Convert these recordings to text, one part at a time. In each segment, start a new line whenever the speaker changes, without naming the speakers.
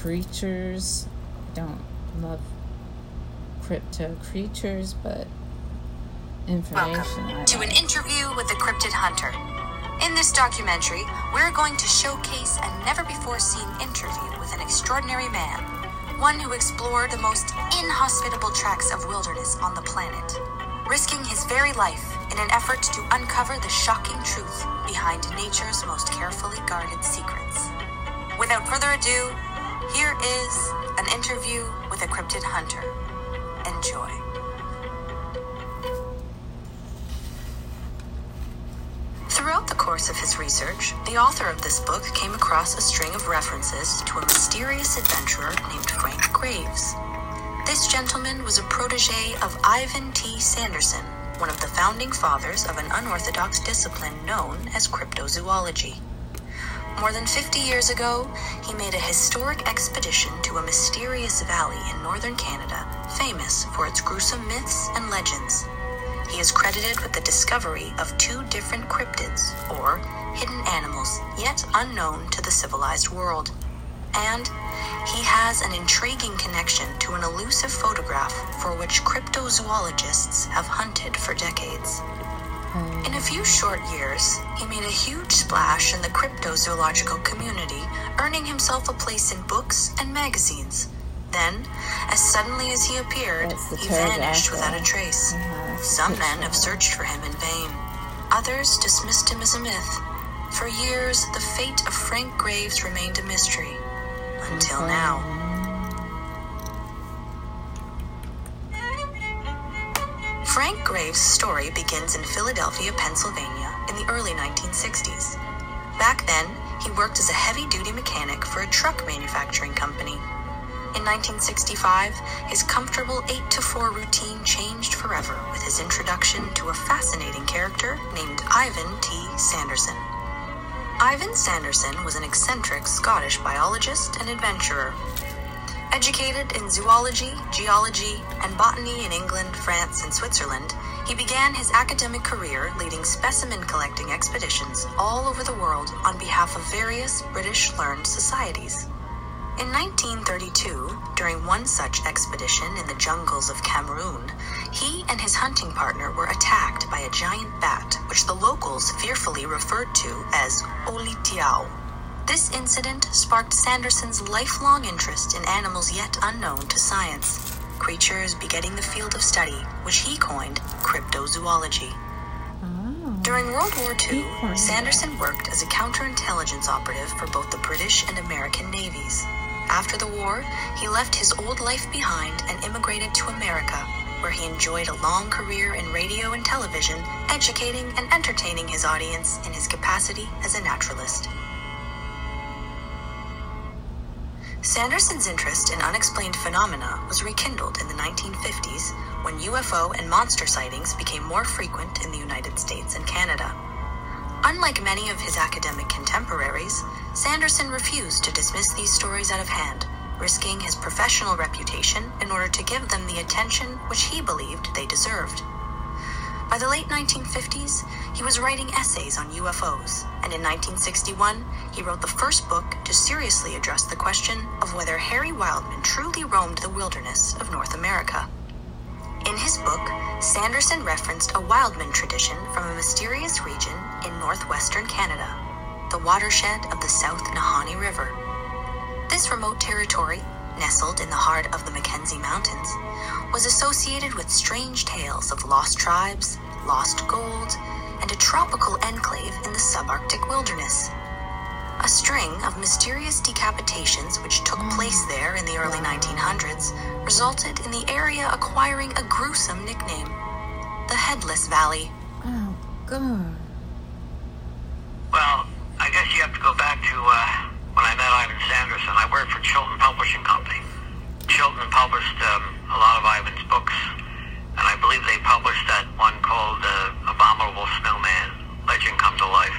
creatures. I don't love crypto creatures, but information.
Welcome to an interview with the Cryptid Hunter. In this documentary, we're going to showcase a never before seen interview with an extraordinary man, one who explored the most inhospitable tracts of wilderness on the planet, risking his very life in an effort to uncover the shocking truth behind nature's most carefully guarded secrets. Without further ado, here is an interview with a cryptid hunter. Enjoy. Throughout the course of his research, the author of this book came across a string of references to a mysterious adventurer named Frank Graves. This gentleman was a protege of Ivan T. Sanderson, one of the founding fathers of an unorthodox discipline known as cryptozoology. More than 50 years ago, he made a historic expedition to a mysterious valley in northern Canada, famous for its gruesome myths and legends. He is credited with the discovery of two different cryptids, or hidden animals, yet unknown to the civilized world. And he has an intriguing connection to an elusive photograph for which cryptozoologists have hunted for decades. In a few short years, he made a huge splash in the cryptozoological community, earning himself a place in books and magazines. Then, as suddenly as he appeared, he vanished without a trace.
Yeah,
Some men have searched for him in vain. Others dismissed him as a myth. For years, the fate of Frank Graves remained a mystery. Until now. Frank Graves' story begins in Philadelphia, Pennsylvania in the early 1960s. Back then, he worked as a heavy duty mechanic for a truck manufacturing company. In 1965, his comfortable 8 to 4 routine changed forever with his introduction to a fascinating character named Ivan T. Sanderson. Ivan Sanderson was an eccentric Scottish biologist and adventurer. Educated in zoology, geology, and botany in England, France, and Switzerland, he began his academic career leading specimen collecting expeditions all over the world on behalf of various British learned societies. In 1932, during one such expedition in the jungles of Cameroon, he and his hunting partner were attacked by a giant bat, which the locals fearfully referred to as Olitiau. This incident sparked Sanderson's lifelong interest in animals yet unknown to science, creatures begetting the field of study, which he coined cryptozoology.
Oh.
During World War II, Sanderson worked as a counterintelligence operative for both the British and American navies. After the war, he left his old life behind and immigrated to America, where he enjoyed a long career in radio and television, educating and entertaining his audience in his capacity as a naturalist. Sanderson's interest in unexplained phenomena was rekindled in the 1950s when UFO and monster sightings became more frequent in the United States and Canada. Unlike many of his academic contemporaries, Sanderson refused to dismiss these stories out of hand, risking his professional reputation in order to give them the attention which he believed they deserved. By the late 1950s, he was writing essays on UFOs, and in 1961, he wrote the first book to seriously address the question of whether Harry Wildman truly roamed the wilderness of North America. In his book, Sanderson referenced a Wildman tradition from a mysterious region in northwestern Canada, the watershed of the South Nahanni River. This remote territory, nestled in the heart of the Mackenzie Mountains, was associated with strange tales of lost tribes, lost gold, and a tropical enclave in the subarctic wilderness. A string of mysterious decapitations which took place there in the early 1900s resulted in the area acquiring a gruesome nickname the Headless Valley.
Oh, God.
Well, I guess you have to go back to uh, when I met Ivan Sanderson. I worked for Chilton Publishing Company. Chilton published um, a lot of Ivan's books, and I believe they published that one called uh, Abominable Snowman, Legend Come to Life.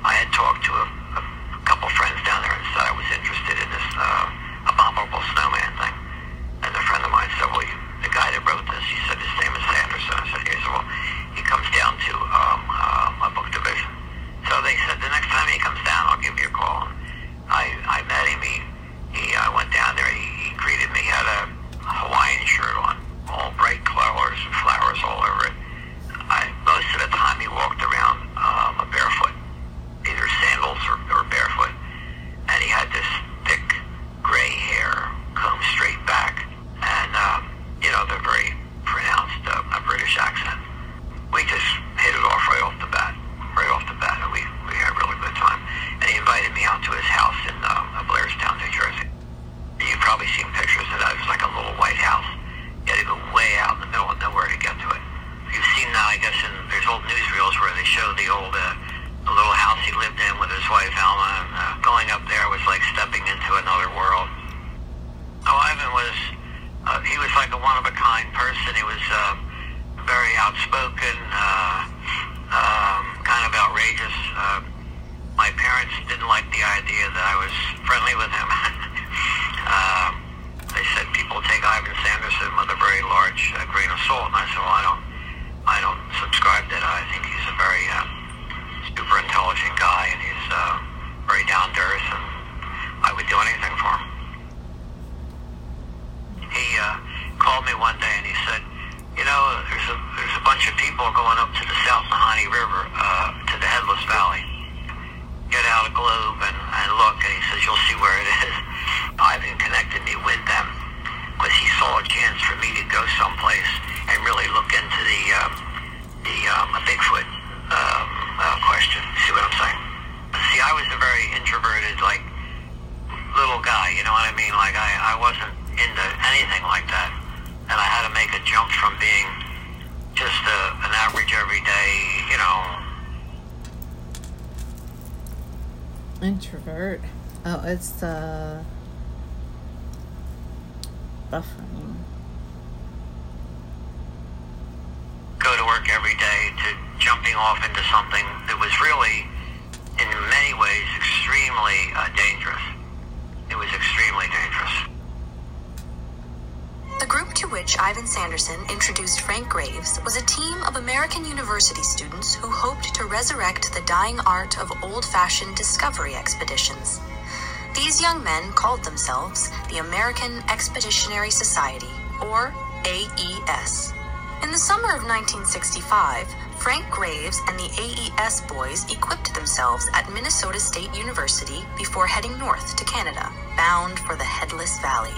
I had talked to a, a couple friends down there and said I was interested in this uh, Abominable Snowman thing. And a friend of mine said, well, you, the guy that wrote this, he said his name is Sanderson. I said, yes, well, he comes down to um, uh, my book division. So they said the next time
buffering.
Go to work every day to jumping off into something that was really, in many ways, extremely uh, dangerous. It was extremely dangerous.
The group to which Ivan Sanderson introduced Frank Graves was a team of American university students who hoped to resurrect the dying art of old fashioned discovery expeditions. These young men called themselves the American Expeditionary Society, or AES. In the summer of 1965, Frank Graves and the AES boys equipped themselves at Minnesota State University before heading north to Canada, bound for the Headless Valley.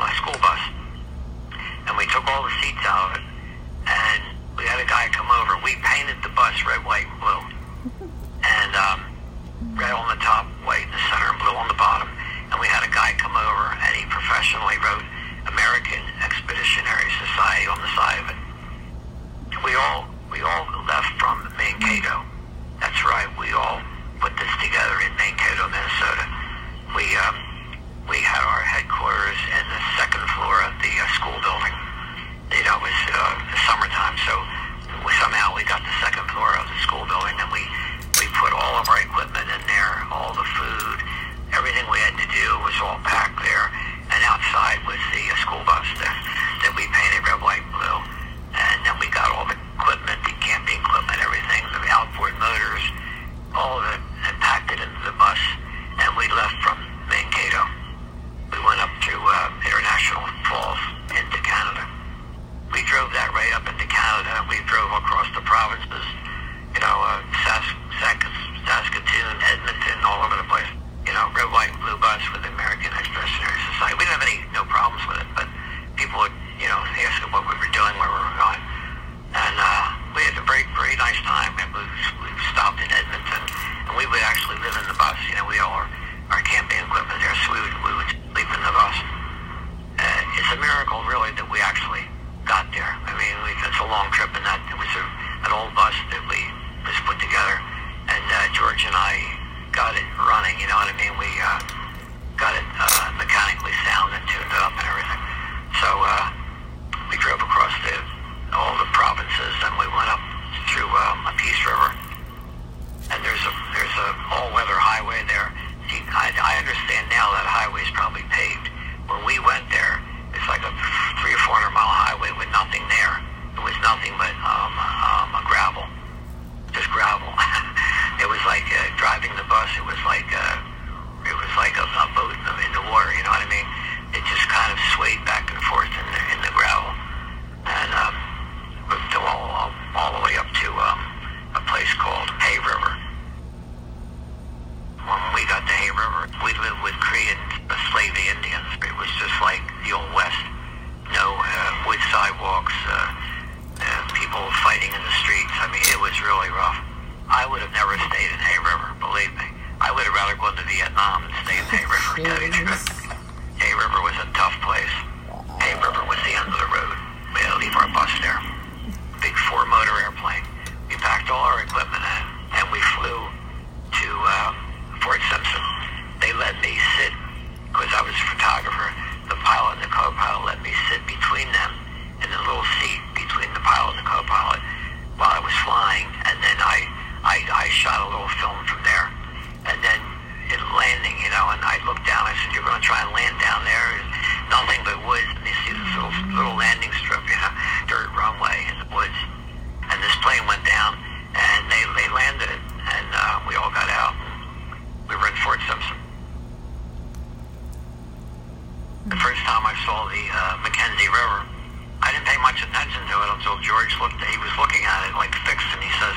my school bus. And we took all the seats out of it, and we had a guy come over. We painted the bus red, white, and blue. And um, red on the top, white in the center, and blue on the bottom. And we had a guy come over, and he professionally wrote American Expeditionary Society on the side of it. We all the first time I saw the uh, Mackenzie River, I didn't pay much attention to it until George looked. He was looking at it like fixed, and he says,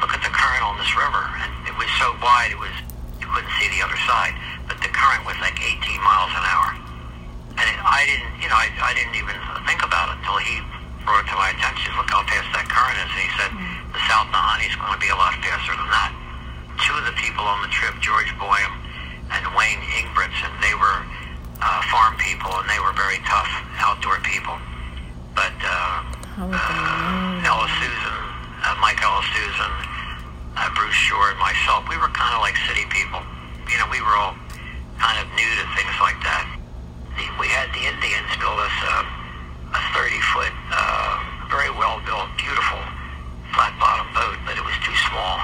"Look at the current on this river." And it was so wide, it was you couldn't see the other side. But the current was like 18 miles an hour, and it, I didn't, you know, I, I didn't even think about it until he brought it to my attention. Look how fast that current is, and he said, mm. "The South Nahanni is going to be a lot faster than that." Two of the people on the trip, George Boyum and Wayne Ingbertson, they were uh, farm people, and they were very tough outdoor people. But uh, uh, Ella Susan, uh, Mike Ella Susan, uh, Bruce Shore, and myself, we were kind of like city people. You know, we were all kind of new to things like that. We had the Indians build us a, a 30-foot, uh, very well-built, beautiful flat-bottom boat, but it was too small.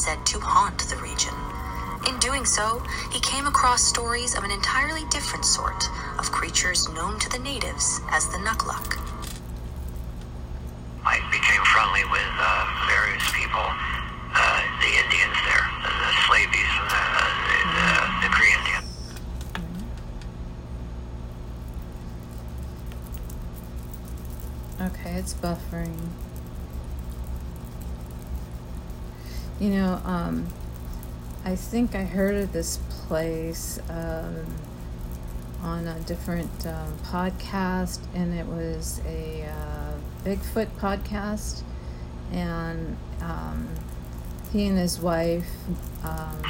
Said to
haunt the region. In doing so, he came across stories of an entirely different sort of creatures known to the natives as the Nukluk.
I became friendly with uh, various people, uh, the Indians there, the, the Slavies and the, the, the, the Cree Indians.
Okay, it's buffering. You know, um, I think I heard of this place um, on a different um, podcast, and it was a uh, Bigfoot podcast, and um, he and his wife um,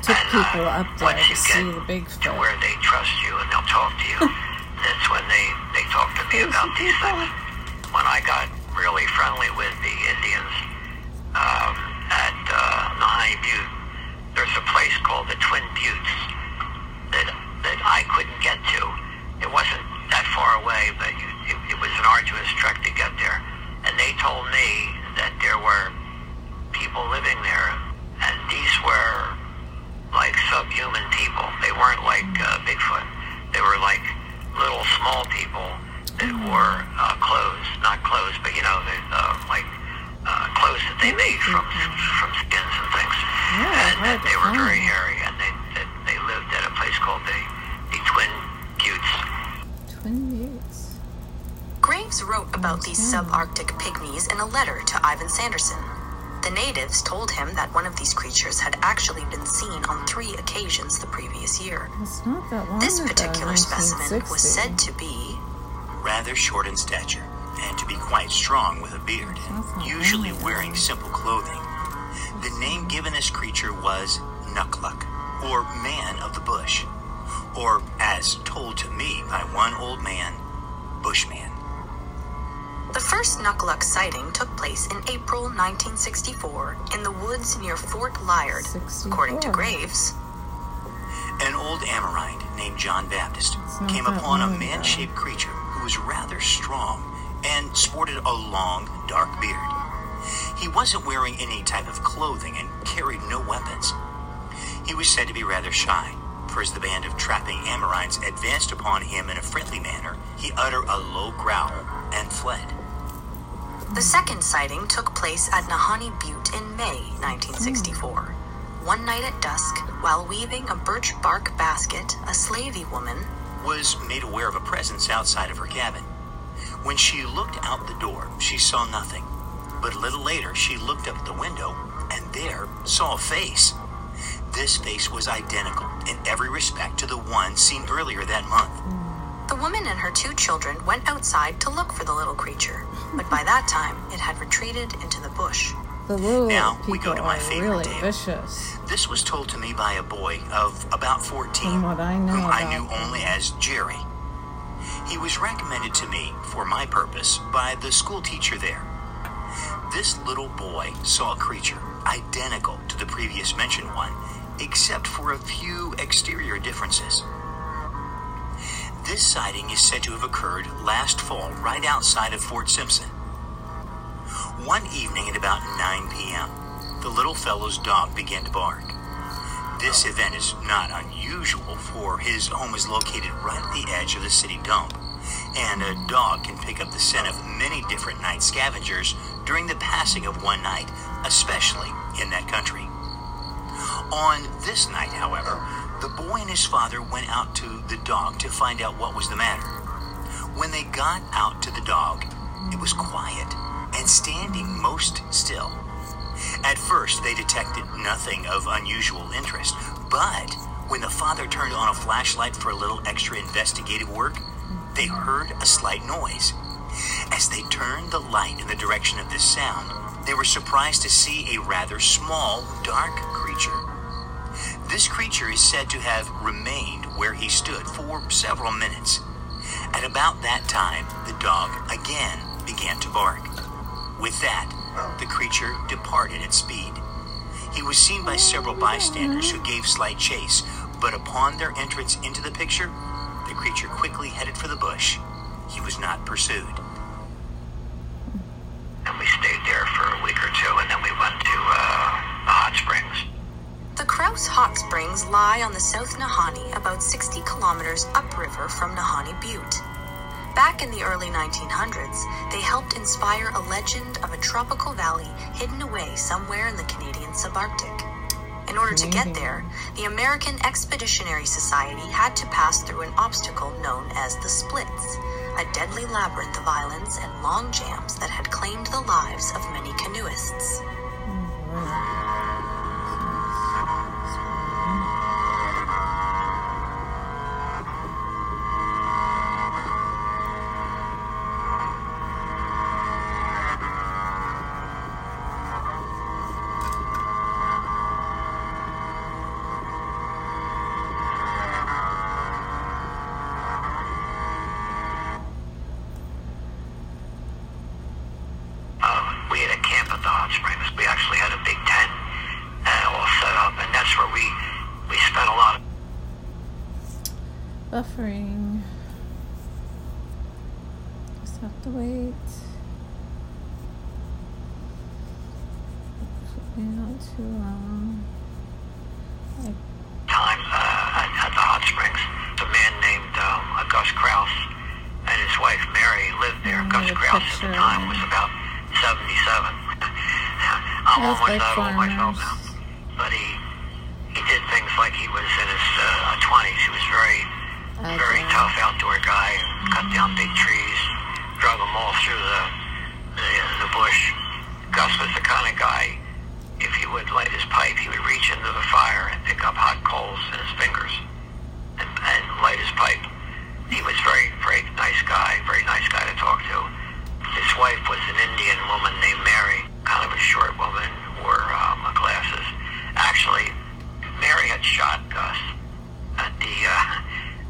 took people up there to see the
to
Bigfoot.
where they trust you and they'll talk to you, that's when they, they talk to me about these things. When I got really friendly with the Indians
It's not that long
This
ago,
particular specimen was said to be
rather short in stature, and to be quite strong with a beard,
That's not
usually
bad.
wearing simple clothing. The name given this creature was Nukluk, or Man of the Bush, or as told to me by one old man, Bushman.
The first Nukluk sighting took place in April 1964 in the woods near Fort Liard, according to Graves.
An old Amorine named John Baptist
It's not
came upon a man shaped creature who was rather strong and sported a long, dark beard. He wasn't wearing any type of clothing and carried no weapons. He was said to be rather shy, for as the band of trapping Amorines advanced upon him in a friendly manner, he uttered a low growl and fled.
The second sighting took place at Nahanni Butte in May 1964. One night at dusk, while weaving a birch bark basket, a slavey woman,
was made aware of a presence outside of her cabin. When she looked out the door, she saw nothing. But a little later, she looked up at the window and there saw a face. This face was identical in every respect to the one seen earlier that month.
the woman and her two children went outside to look for the little creature, but by that time it had retreated into the bush.
The little
Now, we go to my favorite
really
tale.
vicious.
This was told to me by a boy of about 14,
From what I
whom I knew only as Jerry. He was recommended to me for my purpose by the school teacher there. This little boy saw a creature identical to the previous mentioned one, except for a few exterior differences. This sighting is said to have occurred last fall right outside of Fort Simpson. One evening at about 9 p.m., the little fellow's dog began to bark. This event is not unusual, for his home is located right at the edge of the city dump, and a dog can pick up the scent of many different night scavengers during the passing of one night, especially in that country. On this night, however, the boy and his father went out to the dog to find out what was the matter. When they got out to the dog, it was quiet and standing most still. At first, they detected nothing of unusual interest, but when the father turned on a flashlight for a little extra investigative work, they heard a slight noise. As they turned the light in the direction of this sound, they were surprised to see a rather small, dark creature. This creature is said to have remained where he stood for several minutes. At about that time, the dog again began to bark. With that, the creature departed at speed. He was seen by several bystanders who gave slight chase, but upon their entrance into the picture, the creature quickly headed for the bush. He was not pursued.
And we stayed there for a week or two, and then we went to uh, the hot springs.
The Kraus Hot Springs lie on the South Nahanni, about 60 kilometers upriver from Nahanni Butte. Back in the early 1900s, they helped inspire a legend of a tropical valley hidden away somewhere in the Canadian subarctic. In order to get there, the American Expeditionary Society had to pass through an obstacle known as the Splits, a deadly labyrinth of islands and long jams that had claimed the lives of many canoeists.
Mm-hmm. Gus Kraus and his wife Mary lived there.
I
Gus Kraus at the time was about 77. I'm
Those
almost that old myself now. But he he did things like he was in his uh, 20s. He was very very tough outdoor guy. Cut down big trees, drug them all through the the, the bush. Gus was the kind of guy. If he would light his pipe, he would reach into the fire and pick up hot coals in his fingers and, and light his pipe. He was very, very nice guy, very nice guy to talk to. His wife was an Indian woman named Mary, kind of a short woman, wore um, glasses. Actually, Mary had shot Gus at the uh,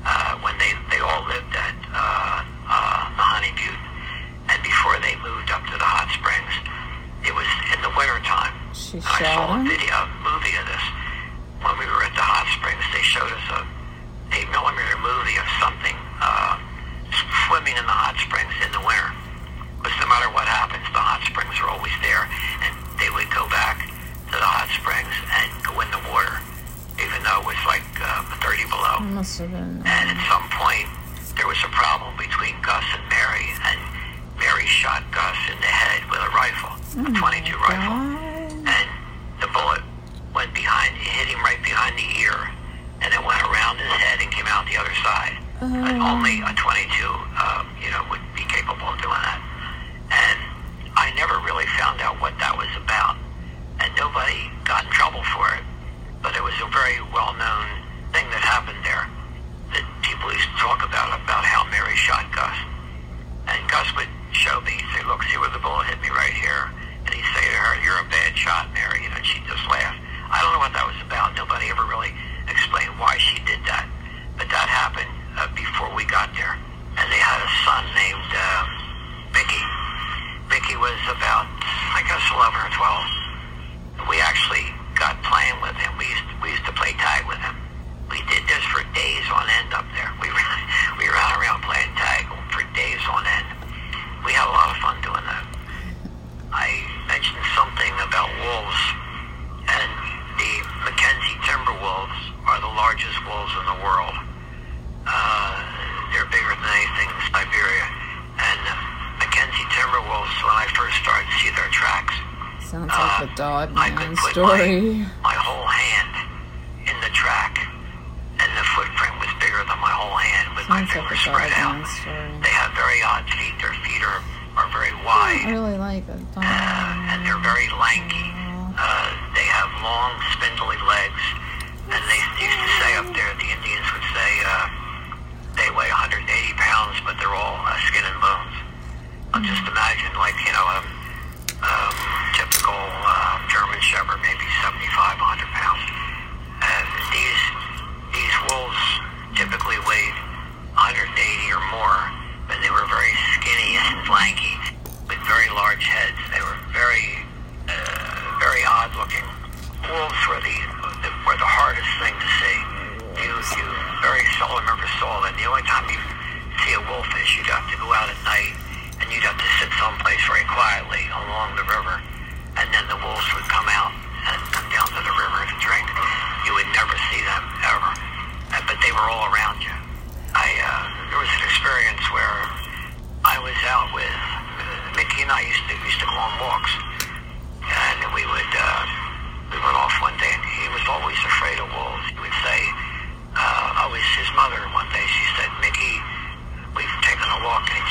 uh, when they they all lived at uh, uh, the Honey Butte, and before they moved up to the hot springs, it was in the winter time.
She
I saw a
him?
video, a movie of this when we were at the hot springs. They showed us a eight millimeter movie of something swimming in the hot springs in the winter. Because no matter what happens, the hot springs are always there, and they would go back to the hot springs and go in the water, even though it was like uh, 30 below.
It must have been.
And at some point, there was a problem between Gus and Mary, and Mary shot Gus in the head with a rifle, a 22 rifle, and the bullet went behind, hit him right behind the ear, and it went around his head and came out the other side. And
Oh.
only a 22, is you'd have to go out at night and you'd have to sit someplace very quietly along the river, and then the wolves would come out and come down to the river to drink. You would never see them ever, uh, but they were all around you. I uh, there was an experience where I was out with uh, Mickey and I used to used to go on walks, and we would uh, we went off one day, and he was always afraid of wolves. walking.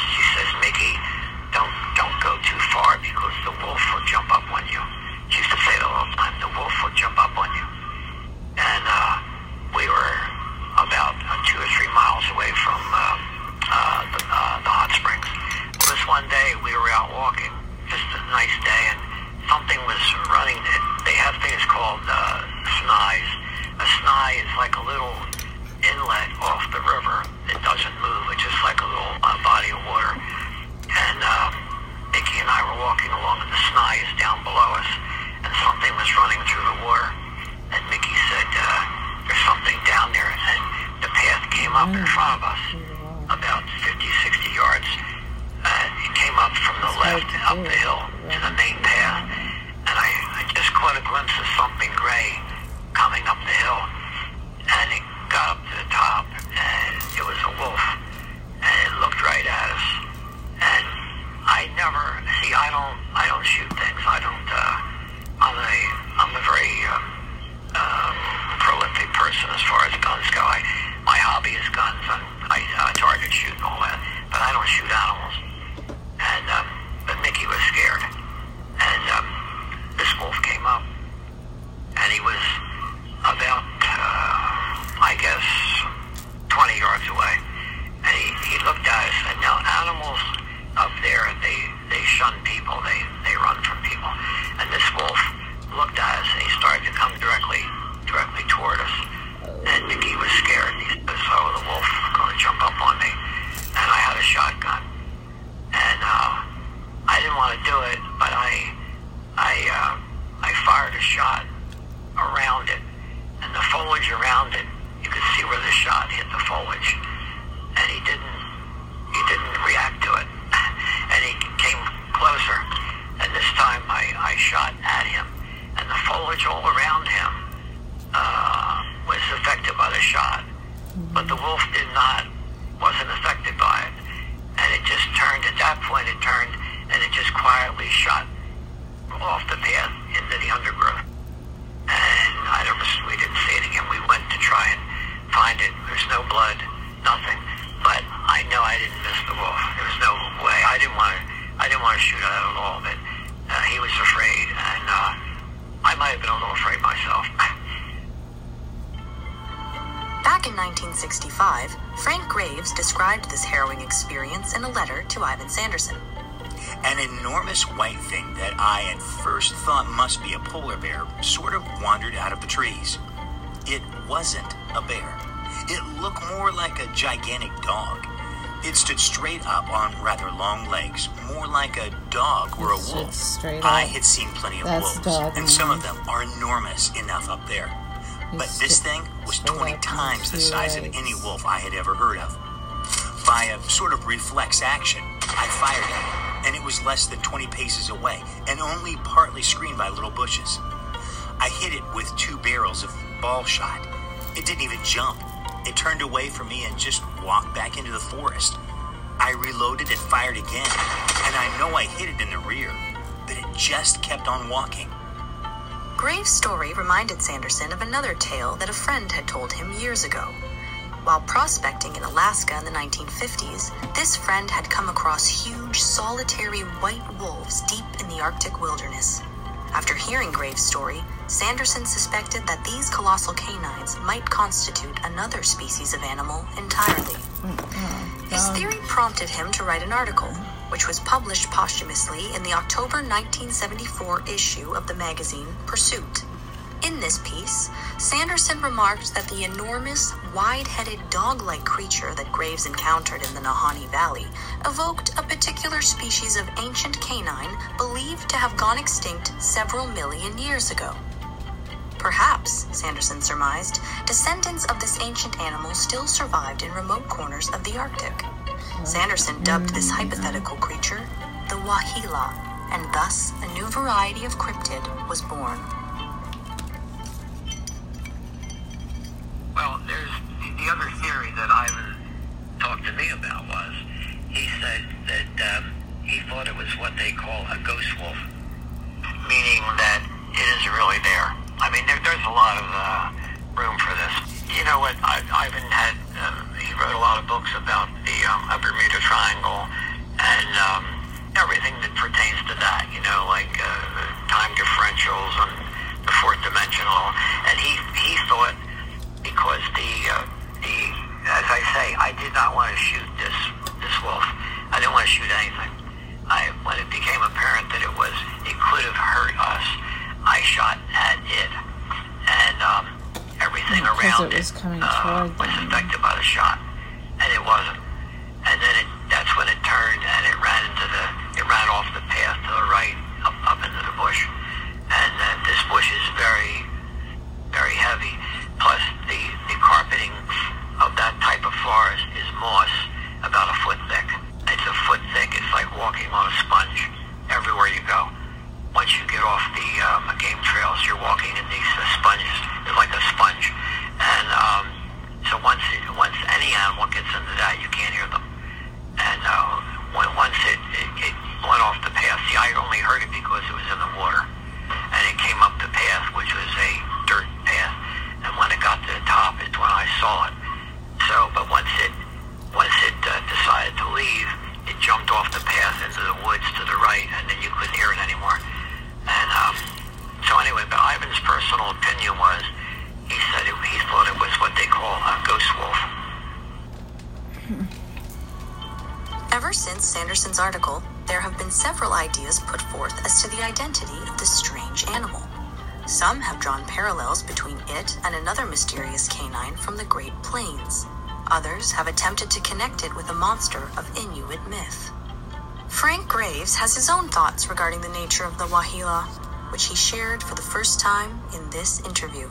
Sanderson.
An enormous white thing that I at first thought must be a polar bear sort of wandered out of the trees. It wasn't a bear. It looked more like a gigantic dog. It stood straight up on rather long legs, more like a dog or a wolf. I had seen plenty of
That's
wolves,
dog,
and some of them are enormous enough up there. But this thing was 20 times the size
legs.
of any wolf I had ever heard of. By a sort of reflex action, I fired at it, and it was less than 20 paces away and only partly screened by little bushes. I hit it with two barrels of ball shot. It didn't even jump. It turned away from me and just walked back into the forest. I reloaded and fired again, and I know I hit it in the rear, but it just kept on walking.
Graves' story reminded Sanderson of another tale that a friend had told him years ago. While prospecting in Alaska in the 1950s, this friend had come across huge, solitary white wolves deep in the Arctic wilderness. After hearing Graves' story, Sanderson suspected that these colossal canines might constitute another species of animal entirely. His
mm-hmm.
theory prompted him to write an article, which was published posthumously in the October 1974 issue of the magazine Pursuit. In this piece, Sanderson remarked that the enormous, wide headed dog like creature that Graves encountered in the Nahanni Valley evoked a particular species of ancient canine believed to have gone extinct several million years ago. Perhaps, Sanderson surmised, descendants of this ancient animal still survived in remote corners of the Arctic. Sanderson dubbed this hypothetical creature the Waheela, and thus a new variety of cryptid was born.
Well, there's the, the other theory that Ivan talked to me about was he said that um, he thought it was what they call a ghost wolf, meaning that it isn't really there. I mean, there, there's a lot of uh, room for this. You know what? I, Ivan had uh, he wrote a lot of books about the um, Bermuda Triangle and um, everything that pertains to that. You know, like uh, time differentials and the fourth dimensional. And he he thought because the uh, the as I say, I did not want to shoot this this wolf. I didn't want to shoot anything. I when it became apparent that it was it could have hurt us, I shot at it, and um, everything
Because
around
it was coming
uh, was affected by the shot, and it wasn't. And then it that's when it turned and it ran into the it ran off the path to the right up up into the bush, and uh, this bush is very heavy. Plus, the, the carpeting of that type of forest is moss about a foot thick. It's a foot thick. It's like walking on a sponge everywhere you go. Once you get off the um, game trails, you're walking in these uh, sponges. It's like a sponge. And um, so once it, once any animal gets into that, you can't hear them. And uh, when, once it, it, it went off the path, see, I only heard it because it was in the water. And it came up the path, which was a dirt path. And when it got to the top, is when I saw it. So, but once it once it uh, decided to leave, it jumped off the path into the woods to the right, and then you couldn't hear it anymore. And um, so anyway, but Ivan's personal opinion was he said it, he thought it was what they call a ghost wolf.
Ever since Sanderson's article, there have been several ideas put forth as to the identity of this strange animal. Some have drawn parallels between it and another mysterious canine from the Great Plains. Others have attempted to connect it with a monster of Inuit myth. Frank Graves has his own thoughts regarding the nature of the Waheela, which he shared for the first time in this interview.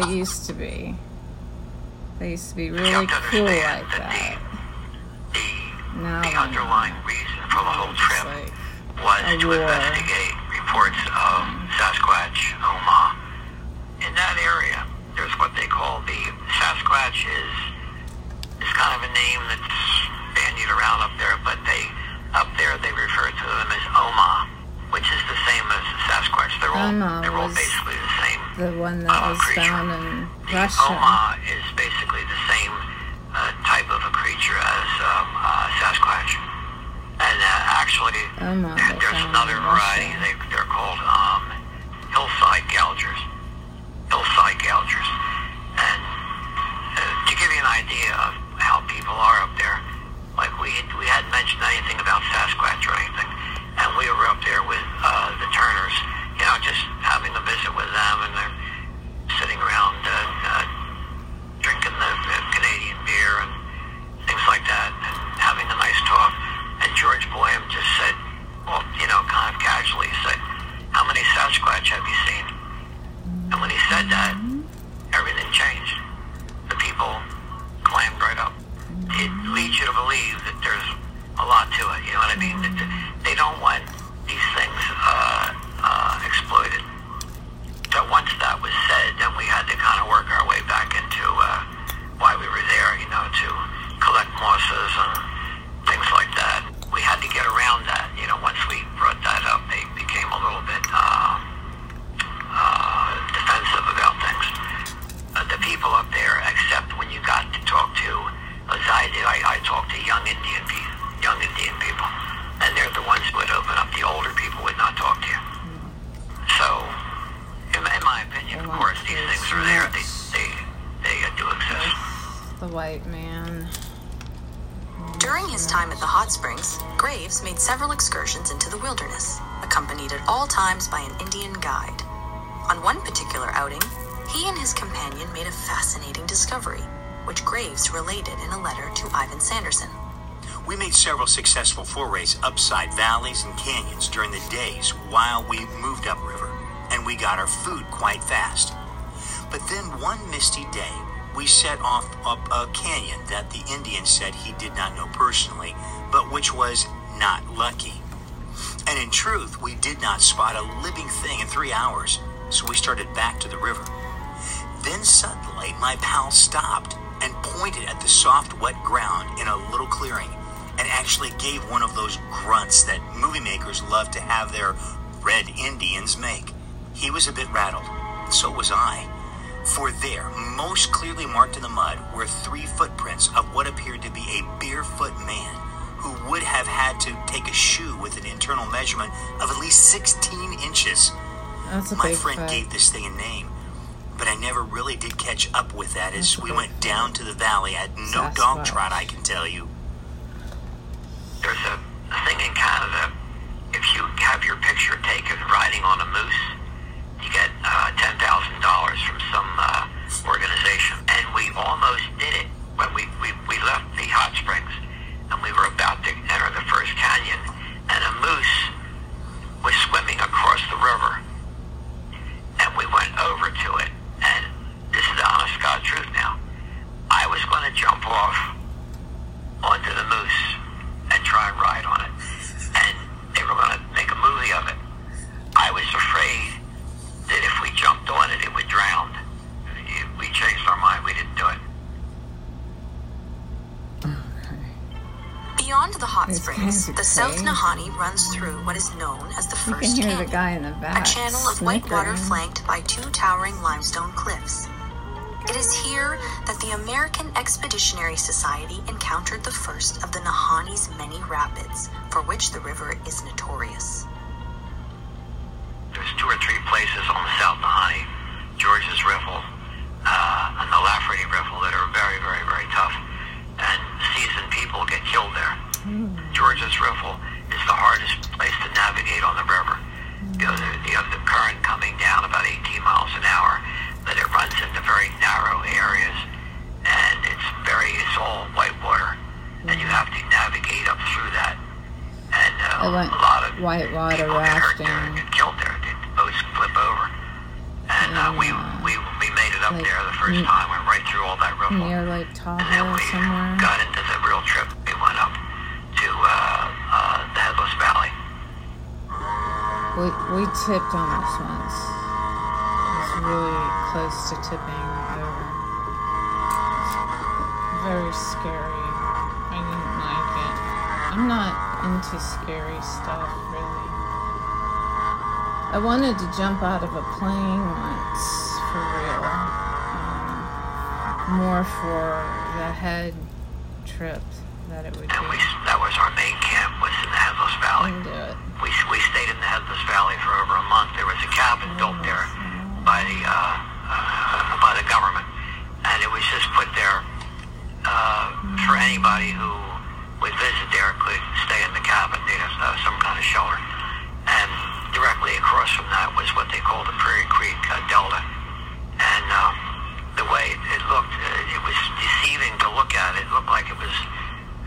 They used to
be. They used to be really cool like
that the,
Now
the, underlying reason for the whole trip
like,
was to
war.
investigate reports of Sasquatch, Omaha. In that area, there's what they call the Sasquatch is is kind of a name that's bandied around up there, but they up there they refer to them as Oma, which is the same as Sasquatch. They're all
Omaha
they're all basically the
one that was
creature.
found in Russia.
Omaha is basically the same uh, type of a creature as um, uh, Sasquatch. And uh, actually,
they
there's another variety. They, they're called um, hillside gougers.
One particular outing, he and his companion made a fascinating discovery, which Graves related in a letter to Ivan Sanderson.
We made several successful forays upside valleys and canyons during the days while we moved upriver, and we got our food quite fast. But then one misty day, we set off up a canyon that the Indian said he did not know personally, but which was not lucky. And in truth, we did not spot a living thing in three hours, so we started back to the river. Then suddenly, my pal stopped and pointed at the soft, wet ground in a little clearing and actually gave one of those grunts that movie makers love to have their red Indians make. He was a bit rattled. So was I. For there, most clearly marked in the mud, were three footprints of what appeared to be a barefoot man who would have had to take a shoe with an internal measurement of at least 16 inches.
That's a
My
big
friend
foot.
gave this thing a name, but I never really did catch up with that as
That's a
we
big
went down to the valley at no
Sasquatch.
dog trot, I can tell you.
There's a, a thing in Canada. If you have your picture taken riding on a moose, you get uh, ten thousand dollars from some uh, organization. And we almost did it when we, we, we left the hot springs, and we were about to enter the first canyon, and a moose was swimming across the river, and we went over to it. And this is the honest God truth now. I was going to jump off onto the moose and try and ride on it. And they were going to make a movie of it. I was afraid that if we jumped on
hot
These
springs,
guys are
the South
crazy.
Nahanni runs through what is known as the
You
First
can hear the
Canyon,
guy in the
a channel of white water flanked by two towering limestone cliffs. It is here that the American Expeditionary Society encountered the first of the Nahanni's many rapids, for which the river is notorious.
There's two or three places on the South Nahanni, George's Riffle, uh, and the Lafferty Riffle that are very, very, very tough. And seasoned people get killed there. George's Riffle is the hardest place to navigate on the river. You know, you have the current coming down about 18 miles an hour, but it runs into very narrow areas, and it's very, it's all white water, and you have to navigate up through that. And uh, a lot of
whitewater
people get hurt there and
rafting.
get killed there. The boats flip over. And uh, we, we we made it up
Like,
there the first time. Went right through all that riffle.
Near Lake
And then
Tahoe
we
somewhere.
got into the real trip. We went up to uh, uh, the Headless Valley.
We we tipped on this once. It was really close to tipping over. Very scary. I didn't like it. I'm not into scary stuff really. I wanted to jump out of a plane once for real. Um, more for the head trip that it would be.
that was our main camp was in the Headless Valley.
Couldn't do it.
Headless Valley for over a month. There was a cabin built there by the uh, uh, by the government, and it was just put there uh, for anybody who would visit there could stay in the cabin. They had uh, some kind of shelter, and directly across from that was what they called the Prairie Creek uh, Delta, and um, the way it, looked, uh, it was deceiving to look at. It looked like it was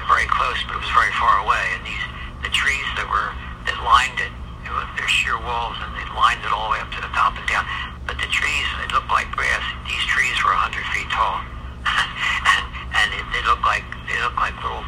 very close, but it was very far away. And these the trees that were that lined it, sheer walls, and they lined it all the way up to the top and down. But the trees, it looked like grass. These trees were 100 feet tall, and and it, they looked like they looked like little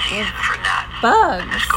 fucking
bugs.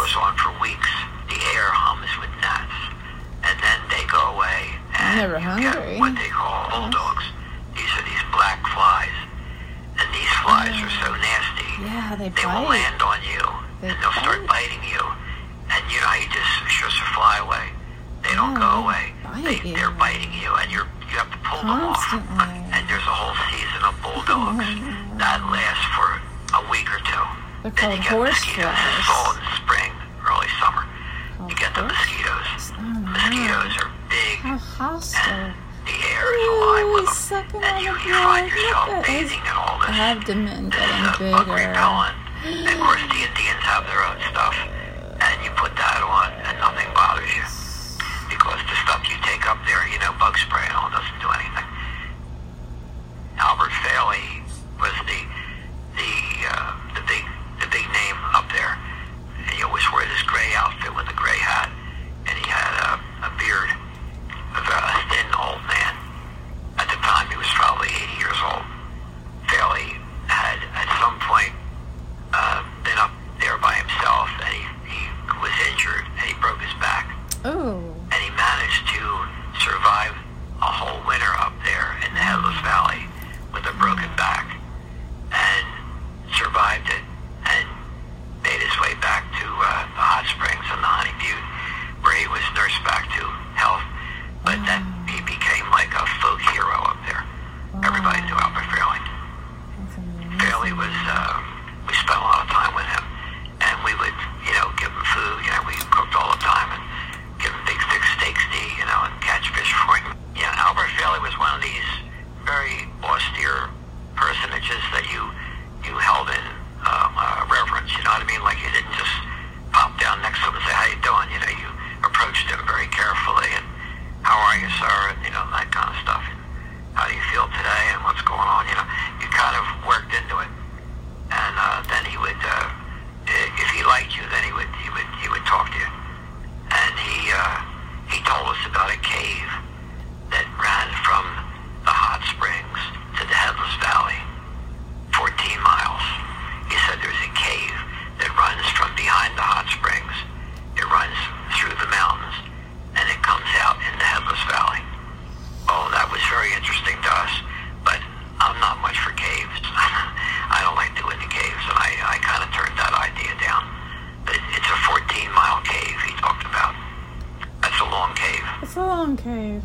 Solon Cave.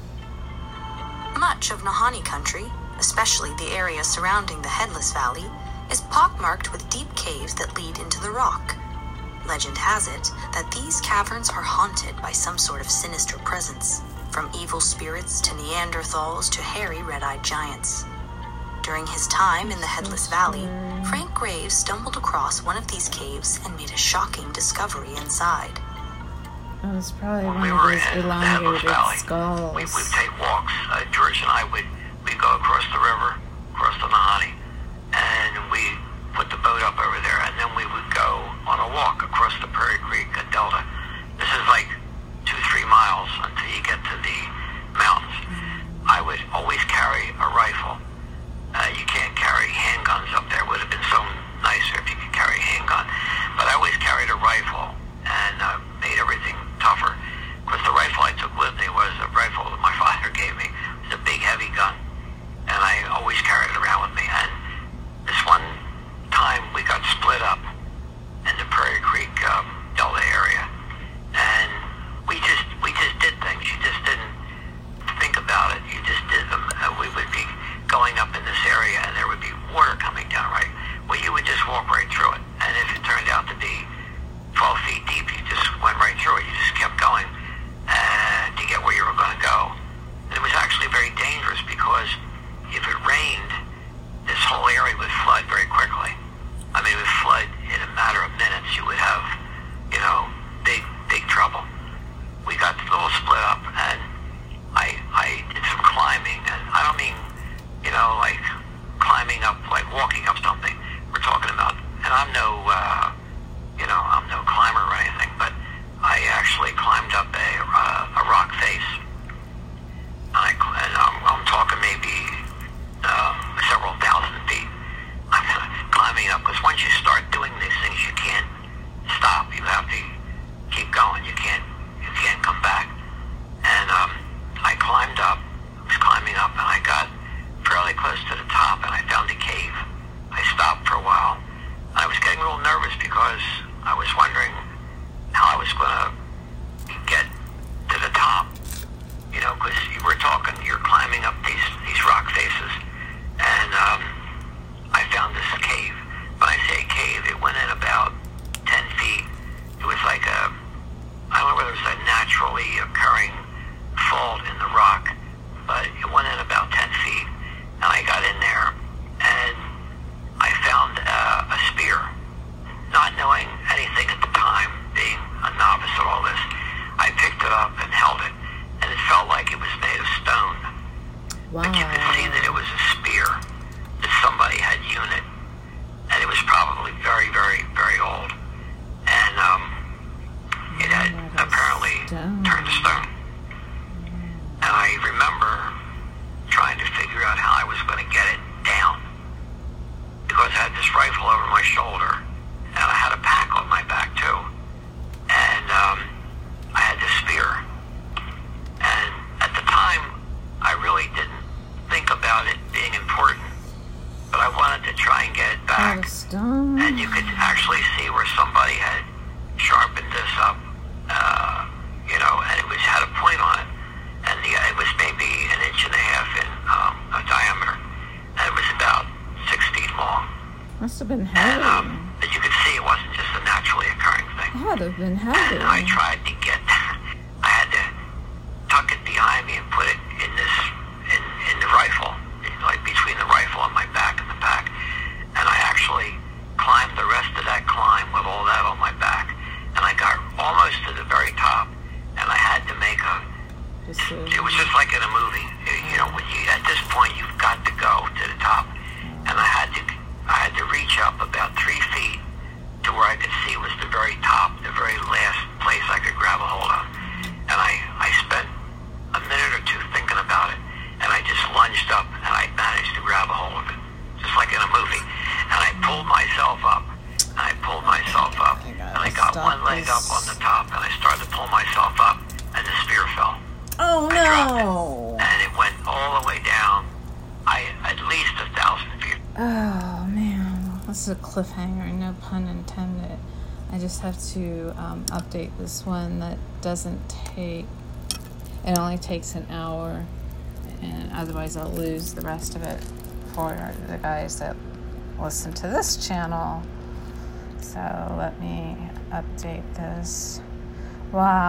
Much of
Nahanni country, especially the area surrounding the Headless Valley, is pockmarked with deep caves that lead into the rock. Legend has it that these caverns are haunted by some sort of sinister presence, from evil spirits to Neanderthals to hairy red eyed giants. During his time in the Headless Valley, Frank Graves stumbled across one of these caves and made a shocking discovery inside.
It was probably
when
one
we
of those elongated skulls.
We would take walks. Uh, George and I would we go across the river, across the Mahoney, and we put the boat up over there, and then we would go on a walk across the Prairie Creek, a delta. cliffhanger, no pun intended. I just have to um, update this one that doesn't take, it only takes an hour, and otherwise I'll lose the rest of it for the guys that listen to this channel. So let me update this. Wow.